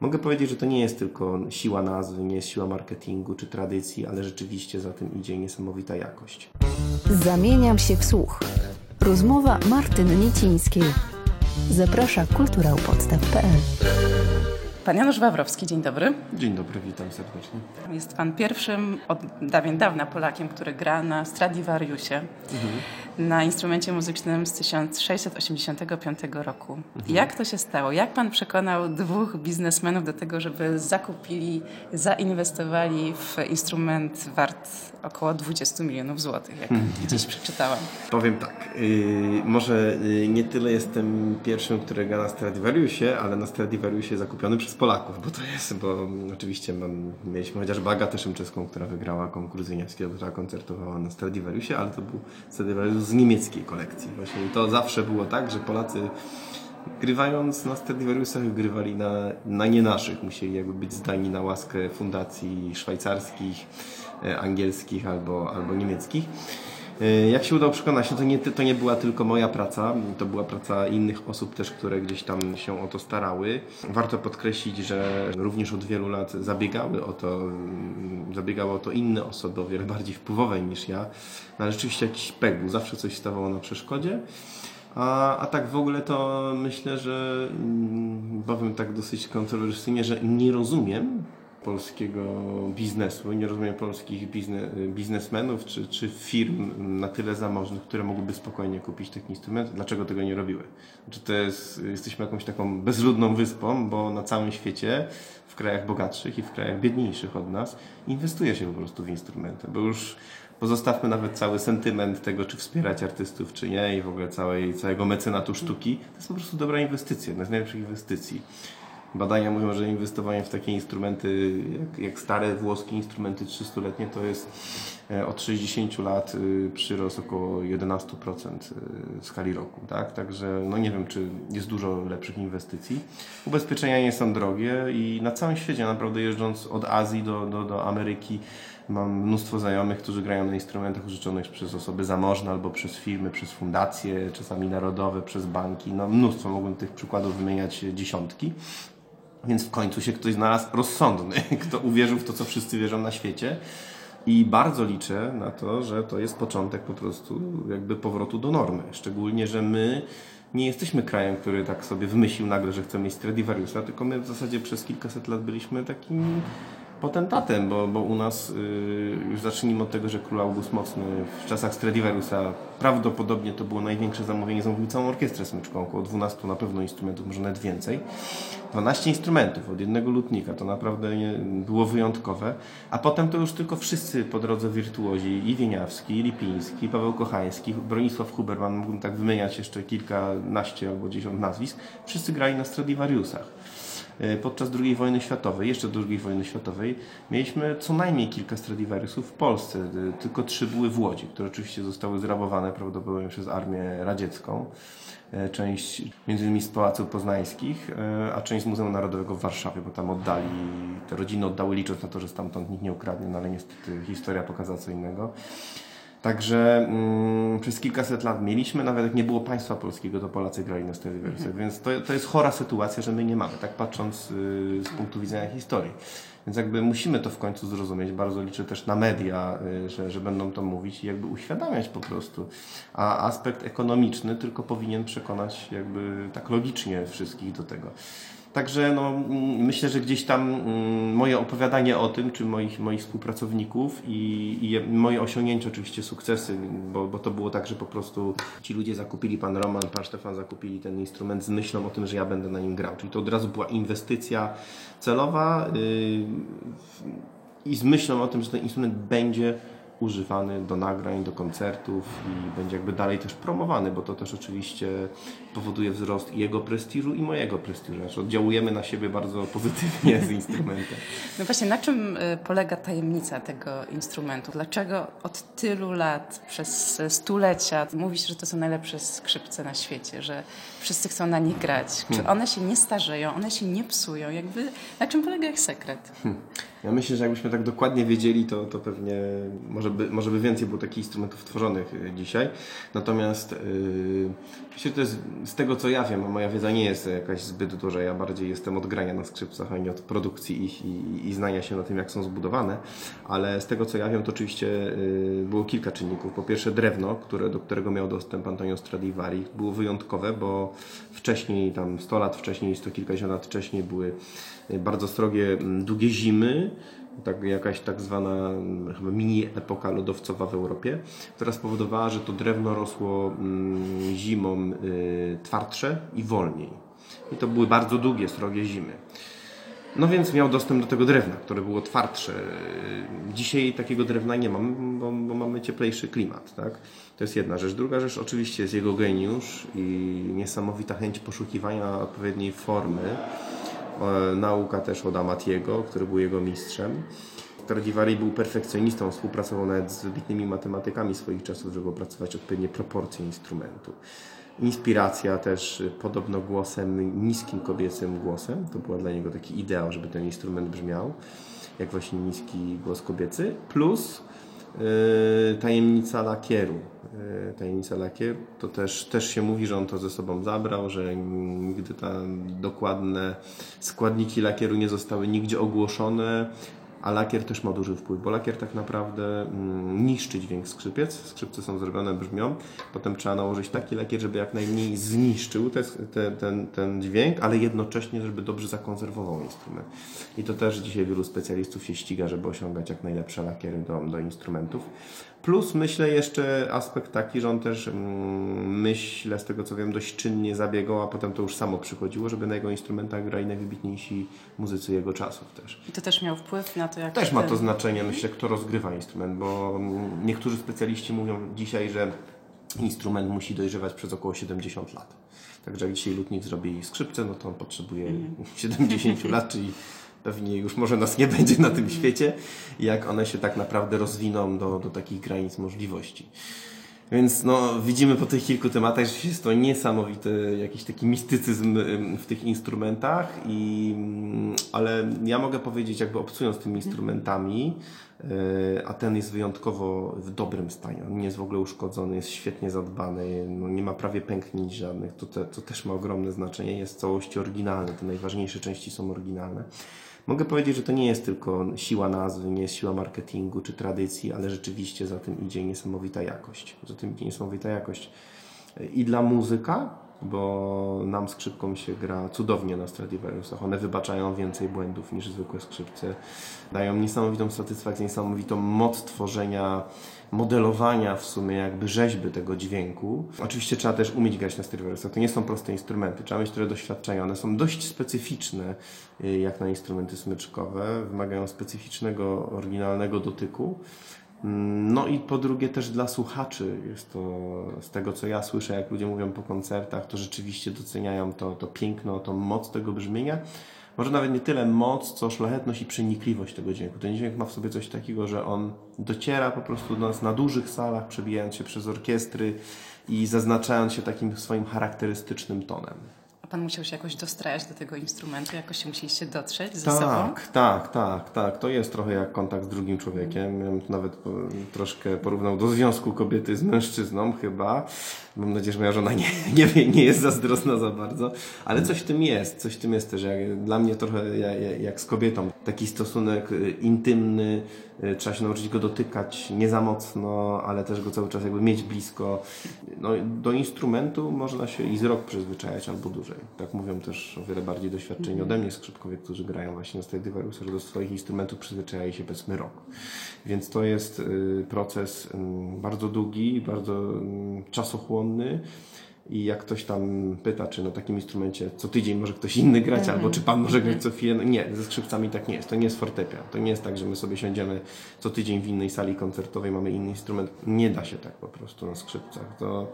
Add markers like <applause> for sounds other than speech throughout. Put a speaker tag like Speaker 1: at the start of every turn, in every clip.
Speaker 1: Mogę powiedzieć, że to nie jest tylko siła nazwy, nie jest siła marketingu czy tradycji, ale rzeczywiście za tym idzie niesamowita jakość.
Speaker 2: Zamieniam się w słuch. Rozmowa Martyny Niecińskiej. Zaprasza kulturałpodstaw.pl
Speaker 3: Pan Janusz Wawrowski, dzień dobry.
Speaker 1: Dzień dobry, witam serdecznie.
Speaker 3: Jest Pan pierwszym od dawien dawna Polakiem, który gra na Stradivariusie, mhm. Na instrumencie muzycznym z 1685 roku. Mhm. Jak to się stało? Jak Pan przekonał dwóch biznesmenów do tego, żeby zakupili, zainwestowali w instrument wart około 20 milionów złotych, jak mhm. gdzieś przeczytałam?
Speaker 1: Powiem tak, yy, może yy, nie tyle jestem pierwszym, który gra na Stradivariusie, ale na Stradivariusie zakupiony przez Polaków, bo to jest, bo oczywiście mam, mieliśmy chociażby Agatę Szymczewską, która wygrała konkurs Wieniawskiego, która koncertowała na Stradivariusie, ale to był Stradivarius z niemieckiej kolekcji. Właśnie to zawsze było tak, że Polacy grywając na Stradivariusach grywali na, na nie naszych. Musieli jakby być zdani na łaskę fundacji szwajcarskich, e, angielskich albo, albo niemieckich. E, jak się udało przekonać, no to nie, to nie była tylko moja praca, to była praca innych osób też, które gdzieś tam się o to starały. Warto podkreślić, że również od wielu lat zabiegały o to, mm, zabiegały o to inne osoby, o wiele bardziej wpływowe niż ja. No ale rzeczywiście jakiś peg był, zawsze coś stawało na przeszkodzie. A, a tak w ogóle to myślę, że mm, powiem tak dosyć kontrowersyjnie, że nie rozumiem polskiego biznesu i nie rozumiem polskich bizne, biznesmenów czy, czy firm na tyle zamożnych, które mogłyby spokojnie kupić taki instrument. Dlaczego tego nie robiły? Znaczy to jest, jesteśmy jakąś taką bezludną wyspą, bo na całym świecie, w krajach bogatszych i w krajach biedniejszych od nas, inwestuje się po prostu w instrumenty, bo już pozostawmy nawet cały sentyment tego, czy wspierać artystów, czy nie i w ogóle całej, całego mecenatu sztuki. To jest po prostu dobra inwestycja, jedna z najlepszych inwestycji. Badania mówią, że inwestowanie w takie instrumenty, jak, jak stare włoskie instrumenty 300-letnie, to jest e, od 60 lat y, przyrost około 11% w y, skali roku. Tak? Także no nie wiem, czy jest dużo lepszych inwestycji. Ubezpieczenia nie są drogie i na całym świecie, naprawdę jeżdżąc od Azji do, do, do Ameryki, Mam mnóstwo znajomych, którzy grają na instrumentach użyczonych przez osoby zamożne albo przez firmy, przez fundacje, czasami narodowe, przez banki. No mnóstwo, mogłem tych przykładów wymieniać dziesiątki. Więc w końcu się ktoś znalazł rozsądny, <laughs> kto uwierzył w to, co wszyscy wierzą na świecie. I bardzo liczę na to, że to jest początek po prostu jakby powrotu do normy. Szczególnie, że my nie jesteśmy krajem, który tak sobie wymyślił nagle, że chce mieć Stradivariusa, tylko my w zasadzie przez kilkaset lat byliśmy takim potentatem, bo, bo u nas y, już zacznijmy od tego, że król August Mocny w czasach Stradivariusa prawdopodobnie to było największe zamówienie, zamówił całą orkiestrę smyczką, około 12 na pewno instrumentów, może nawet więcej. 12 instrumentów od jednego lutnika, to naprawdę nie, było wyjątkowe. A potem to już tylko wszyscy po drodze wirtuozi, i Wieniawski, i Lipiński, i Paweł Kochański, Bronisław Huberman, mógłbym tak wymieniać jeszcze kilkanaście albo dziesiąt nazwisk, wszyscy grali na Stradivariusach. E, podczas II wojny światowej, jeszcze do II wojny światowej, mieliśmy co najmniej kilka Stradivariusów w Polsce. E, tylko trzy były w Łodzi, które oczywiście zostały zrabowane prawdopodobnie przez armię radziecką. E, część między innymi z Pałaców Poznańskich, a część z Muzeum Narodowego w Warszawie, bo tam oddali, te rodziny oddały licząc na to, że stamtąd nikt nie ukradnie, no ale niestety historia pokazała co innego. Także mm, przez kilkaset lat mieliśmy, nawet jak nie było państwa polskiego, to Polacy grali na stereowersach, mhm. więc to, to jest chora sytuacja, że my nie mamy, tak patrząc y, z punktu widzenia historii. Więc jakby musimy to w końcu zrozumieć. Bardzo liczę też na media, y, że, że będą to mówić i jakby uświadamiać po prostu. A aspekt ekonomiczny tylko powinien przekonać jakby tak logicznie wszystkich do tego. Także no, myślę, że gdzieś tam moje opowiadanie o tym, czy moich, moich współpracowników i, i moje osiągnięcia, oczywiście sukcesy, bo, bo to było tak, że po prostu ci ludzie zakupili, pan Roman, pan Stefan zakupili ten instrument z myślą o tym, że ja będę na nim grał. Czyli to od razu była inwestycja celowa yy, i z myślą o tym, że ten instrument będzie używany do nagrań, do koncertów i będzie jakby dalej też promowany, bo to też oczywiście powoduje wzrost jego prestiżu i mojego prestiżu. Znaczy oddziałujemy na siebie bardzo pozytywnie z instrumentem.
Speaker 3: No właśnie, na czym y, polega tajemnica tego instrumentu? Dlaczego od tylu lat, przez stulecia mówi się, że to są najlepsze skrzypce na świecie, że wszyscy chcą na nich grać? Czy hmm. one się nie starzeją, one się nie psują? Jakby na czym polega ich sekret? Hmm.
Speaker 1: Ja myślę, że jakbyśmy tak dokładnie wiedzieli, to, to pewnie może by, może by więcej było takich instrumentów tworzonych y, dzisiaj. Natomiast że to jest z tego co ja wiem, a moja wiedza nie jest jakaś zbyt duża, ja bardziej jestem od grania na skrzypcach, a nie od produkcji ich i, i znania się na tym, jak są zbudowane. Ale z tego co ja wiem, to oczywiście yy, było kilka czynników. Po pierwsze drewno, które, do którego miał dostęp Antonio Stradivari, było wyjątkowe, bo wcześniej, tam 100 lat wcześniej, 100 kilkadziesiąt lat wcześniej były bardzo srogie, mm, długie zimy, tak, jakaś tak zwana mm, chyba mini epoka lodowcowa w Europie, która spowodowała, że to drewno rosło mm, zimą y, twardsze i wolniej. I to były bardzo długie, srogie zimy. No więc miał dostęp do tego drewna, które było twardsze. Dzisiaj takiego drewna nie mam, bo, bo, mamy cieplejszy klimat. Tak? To jest jedna rzecz. Druga rzecz oczywiście jest jego geniusz i niesamowita chęć poszukiwania odpowiedniej formy nauka też od Amatiego, który był jego mistrzem. Stradivari był perfekcjonistą, współpracował nawet z wybitnymi matematykami swoich czasów, żeby opracować odpowiednie proporcje instrumentu. Inspiracja też podobno głosem, niskim kobiecym głosem. To była dla niego taki ideał, żeby ten instrument brzmiał jak właśnie niski głos kobiecy. Plus tajemnica lakieru. E, tajemnica lakier, to też, też się mówi, że on to ze sobą zabrał, że nigdy tam dokładne składniki lakieru nie zostały nigdzie ogłoszone, a lakier też ma duży wpływ, bo lakier tak naprawdę mm, niszczy dźwięk skrzypiec. Skrzypce są zrobione, brzmią. Potem trzeba nałożyć taki lakier, żeby jak najmniej zniszczył te, te, ten, ten dźwięk, ale jednocześnie, żeby dobrze zakonserwował instrument. I to też dzisiaj wielu specjalistów się ściga, żeby osiągać jak najlepsze lakiery do, do instrumentów. Plus myślę jeszcze aspekt taki, że on też mm, myślę z tego co wiem dość czynnie zabiegał, a potem to już samo przychodziło, żeby na jego instrumentach grali najwybitniejsi muzycy jego czasów też.
Speaker 3: I to też miał wpływ na to, jak...
Speaker 1: Też ma to znaczenie, myślę, kto rozgrywa instrument, bo niektórzy specjaliści mówią dzisiaj, że instrument musi dojrzewać przez około 70 lat. Także jak dzisiaj lutnik zrobi skrzypce, no to on potrzebuje 70 mhm. <laughs> lat, czyli pewnie już może nas nie będzie na tym świecie, jak one się tak naprawdę rozwiną do, do takich granic możliwości. Więc no, widzimy po tych kilku tematach, że jest to niesamowity jakiś taki mistycyzm w tych instrumentach, i, ale ja mogę powiedzieć, jakby obcując tymi instrumentami, e, a ten jest wyjątkowo w dobrym stanie. On nie jest w ogóle uszkodzony, jest świetnie zadbany, no nie ma prawie pęknięć żadnych, to, te, to też ma ogromne znaczenie, jest w całości oryginalny, te najważniejsze części są oryginalne. Mogę powiedzieć, że to nie jest tylko siła nazwy, nie jest siła marketingu czy tradycji, ale rzeczywiście za tym idzie niesamowita jakość. Za tym idzie niesamowita jakość i dla muzyka, bo nam skrzypką się gra cudownie na Stradivariusach. One wybaczają więcej błędów niż zwykłe skrzypce. Dają niesamowitą satysfakcję, niesamowitą moc tworzenia modelowania w sumie jakby rzeźby tego dźwięku. Oczywiście trzeba też umieć grać na Stradivariusach. To nie są proste instrumenty. Trzeba mieć trochę doświadczenia. One są dość specyficzne y, jak na instrumenty smyczkowe. Wymagają specyficznego, oryginalnego dotyku. Mm, no i po drugie też dla słuchaczy jest to, z tego co ja słyszę, jak ludzie mówią po koncertach, to rzeczywiście doceniają to, to piękno, tą moc tego brzmienia może nawet nie tyle moc, co szlachetność i przenikliwość tego dźwięku. Ten dźwięk ma w sobie coś takiego, że on dociera po prostu do nas na dużych salach, przebijając się przez orkiestry i zaznaczając się takim swoim charakterystycznym tonem.
Speaker 3: Pan musiał się jakoś dostrajać do tego instrumentu, jakoś się musieliście dotrzeć ze
Speaker 1: tak,
Speaker 3: sobą?
Speaker 1: Tak, tak, tak, tak. To jest trochę jak kontakt z drugim człowiekiem. Ja nawet troszkę porównał do związku kobiety z mężczyzną chyba. Mam nadzieję, że moja żona nie, nie, nie jest zazdrosna za bardzo, ale coś w tym jest, coś w tym jest też. Jak, dla mnie trochę jak, jak z kobietą. Taki stosunek y, intymny, trzeba się nauczyć go dotykać nie za mocno, ale też go cały czas jakby mieć blisko. No, do instrumentu można się i z rok przyzwyczajać albo dłużej. Tak mówią też o wiele bardziej doświadczeni ode mnie skrzypkowie, którzy grają właśnie na Stradivariusa, że do swoich instrumentów przyzwyczajają się powiedzmy rok. Więc to jest y, proces bardzo długi, bardzo czasochłonny, i jak ktoś tam pyta, czy na takim instrumencie co tydzień może ktoś inny grać, mm -hmm. albo czy pan może grać co chwilę, no nie, ze skrzypcami tak nie jest. To nie jest fortepian. To nie jest tak, że my sobie siądziemy co tydzień w innej sali koncertowej, mamy inny instrument. Nie da się tak po prostu na skrzypcach. To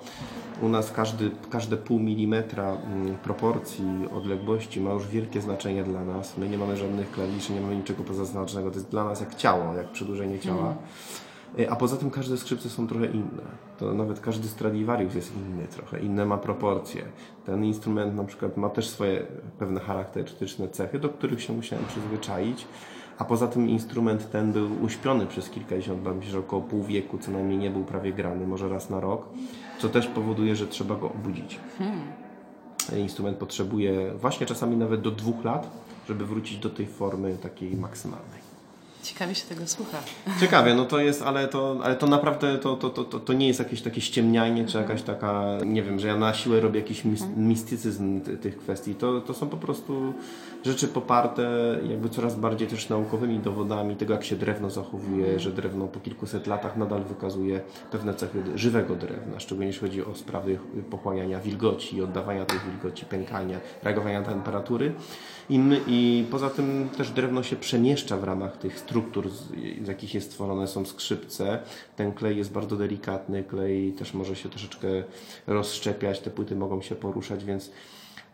Speaker 1: u nas każdy, każde pół milimetra mm, proporcji, odległości ma już wielkie znaczenie dla nas. My nie mamy żadnych klawiszy, nie mamy niczego pozaznaczonego. To jest dla nas jak ciało, jak przedłużenie ciała. Mm. E, a poza tym każde skrzypce są trochę inne. To nawet każdy Stradivarius jest inny trochę, inne ma proporcje. Ten instrument na przykład ma też swoje pewne charakterystyczne cechy, do których się musiałem przyzwyczaić, A poza tym instrument ten był uśpiony przez kilkadziesiąt lat, myślę, że około pół wieku co najmniej nie był prawie grany, może raz na rok, co też powoduje, że trzeba go obudzić. Instrument potrzebuje właśnie czasami nawet do dwóch lat, żeby wrócić do tej formy takiej maksymalnej.
Speaker 3: Ciekawie się tego słucha.
Speaker 1: Ciekawie, no to jest, ale to, ale to naprawdę to, to, to, to, nie jest jakieś takie ściemnianie, czy jakaś taka, nie wiem, że ja na siłę robię jakiś mis, mistycyzm ty, tych kwestii. To, to są po prostu rzeczy poparte jakby coraz bardziej też naukowymi dowodami tego, jak się drewno zachowuje, że drewno po kilkuset latach nadal wykazuje pewne cechy żywego drewna, szczególnie jeśli chodzi o sprawy pochłaniania wilgoci, oddawania tej wilgoci, pękania, reagowania na temperatury. I, my, I poza tym też drewno się przemieszcza w ramach tych struktur, z, z jakich jest stworzone są skrzypce. Ten klej jest bardzo delikatny, klej też może się troszeczkę rozszczepiać, te płyty mogą się poruszać, więc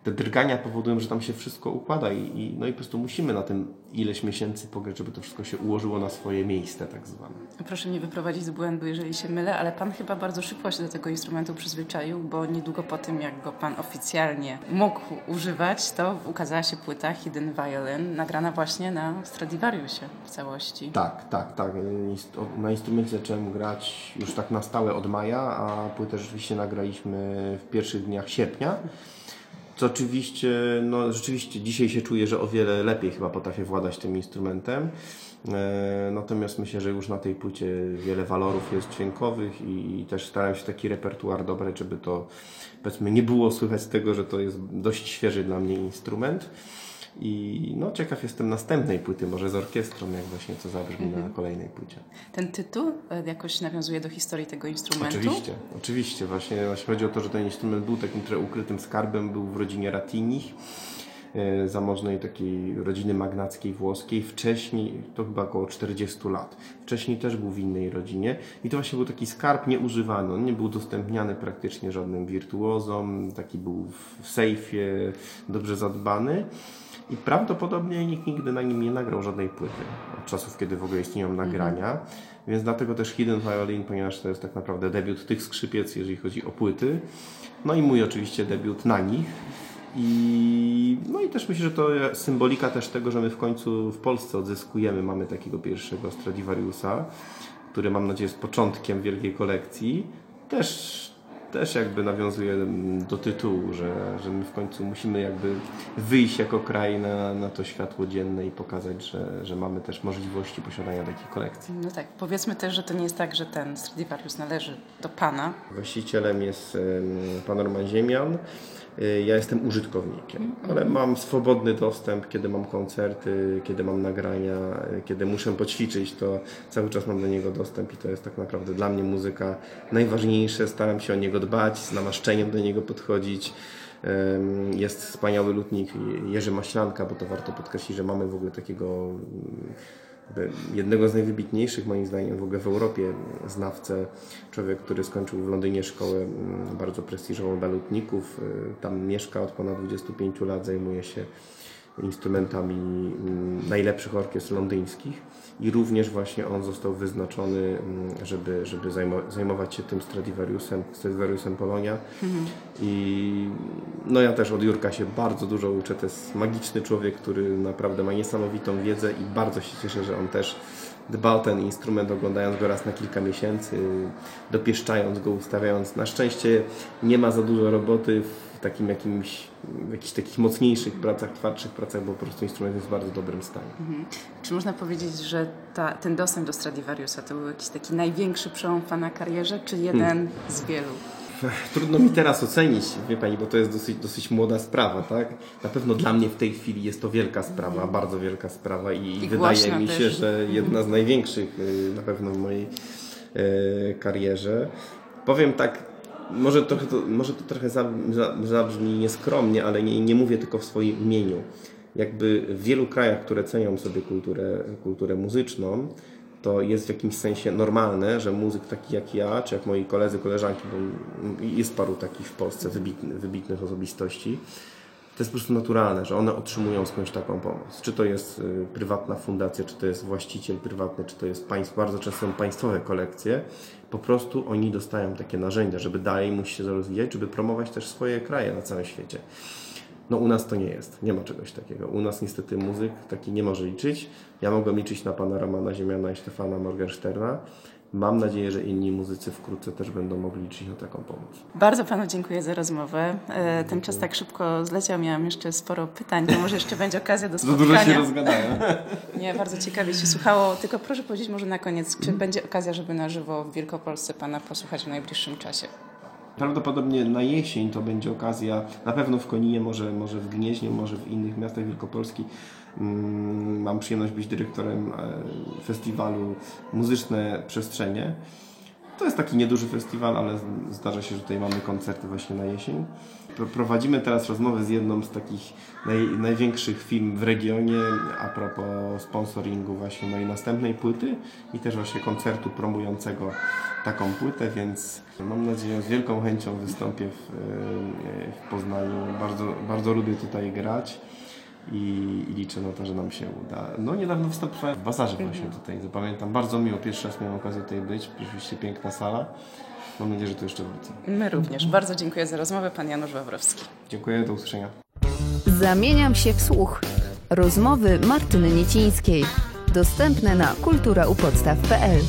Speaker 1: te drgania powodują, że tam się wszystko układa i, i, no i po prostu musimy na tym ileś miesięcy pograć, żeby to wszystko się ułożyło na swoje miejsce tak zwane.
Speaker 3: Proszę mnie wyprowadzić z błędu, jeżeli się mylę, ale Pan chyba bardzo szybko się do tego instrumentu przyzwyczaił, bo niedługo po tym, jak go Pan oficjalnie mógł używać, to ukazała się płyta Hidden Violin, nagrana właśnie na Stradivariusie w całości.
Speaker 1: Tak, tak, tak. Na instrumencie zacząłem grać już tak na stałe od maja, a płytę rzeczywiście nagraliśmy w pierwszych dniach sierpnia. Co oczywiście, no rzeczywiście dzisiaj się czuję, że o wiele lepiej chyba potrafię władać tym instrumentem. E, Natomiast myślę, że już na tej płycie wiele walorów jest dźwiękowych i, i też starałem się taki repertuar dobrać, żeby to powiedzmy nie było słychać tego, że to jest dość świeży dla mnie instrument. I no ciekaw jestem następnej płyty, może z orkiestrą, jak właśnie to zabrzmi na kolejnej płycie.
Speaker 3: Ten tytuł e, jakoś nawiązuje do historii tego instrumentu?
Speaker 1: Oczywiście, oczywiście. Właśnie, właśnie chodzi o to, że ten instrument był takim trochę ukrytym skarbem, był w rodzinie Ratinich, zamożnej takiej rodziny magnackiej włoskiej. Wcześniej, to chyba około 40 lat. Wcześniej też był w innej rodzinie i to właśnie był taki skarb nieużywany. On nie był udostępniany praktycznie żadnym wirtuozom, taki był w- sejfie, dobrze zadbany. I prawdopodobnie nikt nigdy na nim nie nagrał żadnej płyty od czasów, kiedy w ogóle istnieją nagrania. Więc dlatego też Hidden Violin, ponieważ to jest tak naprawdę debiut tych skrzypiec, jeżeli chodzi o płyty. No i mój oczywiście debiut na nich. I, no i też myślę, że to symbolika też tego, że my w końcu w Polsce odzyskujemy, mamy takiego pierwszego Stradivariusa, który mam nadzieję jest początkiem wielkiej kolekcji. Też, też jakby nawiązuje do tytułu, że, że my w końcu musimy jakby wyjść jako kraj na, na to światło dzienne i pokazać, że, że mamy też możliwości posiadania takiej kolekcji.
Speaker 3: No tak, powiedzmy też, że to nie jest tak, że ten Stradivarius należy do Pana.
Speaker 1: Właścicielem jest pan Roman Ziemian. Y, Ja jestem użytkownikiem, ale mam swobodny dostęp, kiedy mam koncerty, kiedy mam nagrania, y, kiedy muszę poćwiczyć, to cały czas mam do niego dostęp i to jest tak naprawdę dla mnie muzyka najważniejsze. Staram się o niego dbać, z namaszczeniem do niego podchodzić. Jest wspaniały lutnik Jerzy Maślanka, bo to warto podkreślić, że mamy w ogóle takiego jednego z najwybitniejszych moim zdaniem w ogóle w Europie znawcę, człowiek, który skończył w Londynie szkołę mm, bardzo prestiżową balutników, y, tam mieszka od ponad 25 lat, zajmuje się instrumentami mm, najlepszych orkiestr londyńskich. I również właśnie on został wyznaczony, mm, żeby, żeby zajmo- zajmować się tym Stradivariusem, Stradivariusem Polonia. I no ja też od Jurka się bardzo dużo uczę, to jest magiczny człowiek, który naprawdę ma niesamowitą wiedzę i bardzo się cieszę, że on też dba o ten instrument, oglądając go raz na kilka miesięcy, dopieszczając go, ustawiając. Na szczęście nie ma za dużo roboty w takim jakimś, w jakichś takich mocniejszych pracach, twardszych pracach, bo po prostu instrument jest w bardzo dobrym stanie.
Speaker 3: Czy można powiedzieć, że ta, ten dostęp do Stradivariusa to był jakiś taki największy przełom Pana karierze, czy jeden z wielu? <laughs>
Speaker 1: Trudno mi teraz ocenić, wie Pani, bo to jest dosyć, dosyć młoda sprawa, tak? Na pewno dla mnie w tej chwili jest to wielka sprawa, bardzo wielka sprawa i,
Speaker 3: I
Speaker 1: wydaje mi
Speaker 3: też.
Speaker 1: się, że jedna z największych y, na pewno w mojej y, karierze. Powiem tak, może, trochę to, może to trochę za- za- zabrzmi nieskromnie, ale nie, nie mówię tylko w swoim imieniu. Jakby w wielu krajach, które cenią sobie kulturę, kulturę muzyczną, to jest w jakimś sensie normalne, że muzyk taki jak ja, czy jak moi koledzy, koleżanki, bo jest paru takich w Polsce wybitnych, wybitnych osobistości, to jest po prostu naturalne, że one otrzymują skądś taką pomoc. Czy to jest y, prywatna fundacja, czy to jest właściciel prywatny, czy to jest państwo, bardzo często są państwowe kolekcje. Po prostu oni dostają takie narzędzia, żeby dalej móc się rozwijać, żeby promować też swoje kraje na całym świecie. No u nas to nie jest, nie ma czegoś takiego. U nas niestety muzyk taki nie może liczyć. Ja mogłem liczyć na pana Romana Ziemiana i Stefana Morgensterna. Mam nadzieję, że inni muzycy wkrótce też będą mogli liczyć na taką pomoc.
Speaker 3: Bardzo Panu dziękuję za rozmowę. E, Ten czas tak szybko zleciał, miałam jeszcze sporo pytań, to może jeszcze będzie okazja do
Speaker 1: Za
Speaker 3: spotkania.
Speaker 1: dużo się rozgadałem. <laughs>
Speaker 3: Nie, bardzo ciekawie się słuchało. Tylko proszę powiedzieć może na koniec, czy będzie okazja, żeby na żywo w Wielkopolsce Pana posłuchać w najbliższym czasie?
Speaker 1: Prawdopodobnie na jesień to będzie okazja, na pewno w Koninie, może, może w Gnieźnie, może w innych miastach Wielkopolski. Mm, Mam przyjemność być dyrektorem e, festiwalu Muzyczne Przestrzenie. To jest taki nieduży festiwal, ale zdarza się, że tutaj mamy koncerty właśnie na jesień. Pro- Prowadzimy teraz rozmowę z jedną z takich naj, największych firm w regionie a propos sponsoringu właśnie mojej następnej płyty i też właśnie koncertu promującego taką płytę, więc mam nadzieję, z wielką chęcią wystąpię w, e, w Poznaniu. Bardzo, bardzo lubię tutaj grać i, i liczę na to, że nam się uda. No niedawno występowałem w Bazarze właśnie tutaj, zapamiętam. Bardzo miło, pierwszy raz miałem okazję tutaj być, rzeczywiście piękna sala. Mam nadzieję, że tu jeszcze wrócę.
Speaker 3: My również. Bardzo dziękuję za rozmowę, Pan Janusz Wawrowski.
Speaker 1: Dziękuję, do usłyszenia.
Speaker 2: Zamieniam się w słuch. Rozmowy Martyny Niecińskiej. Dostępne na kulturaupodstaw.pl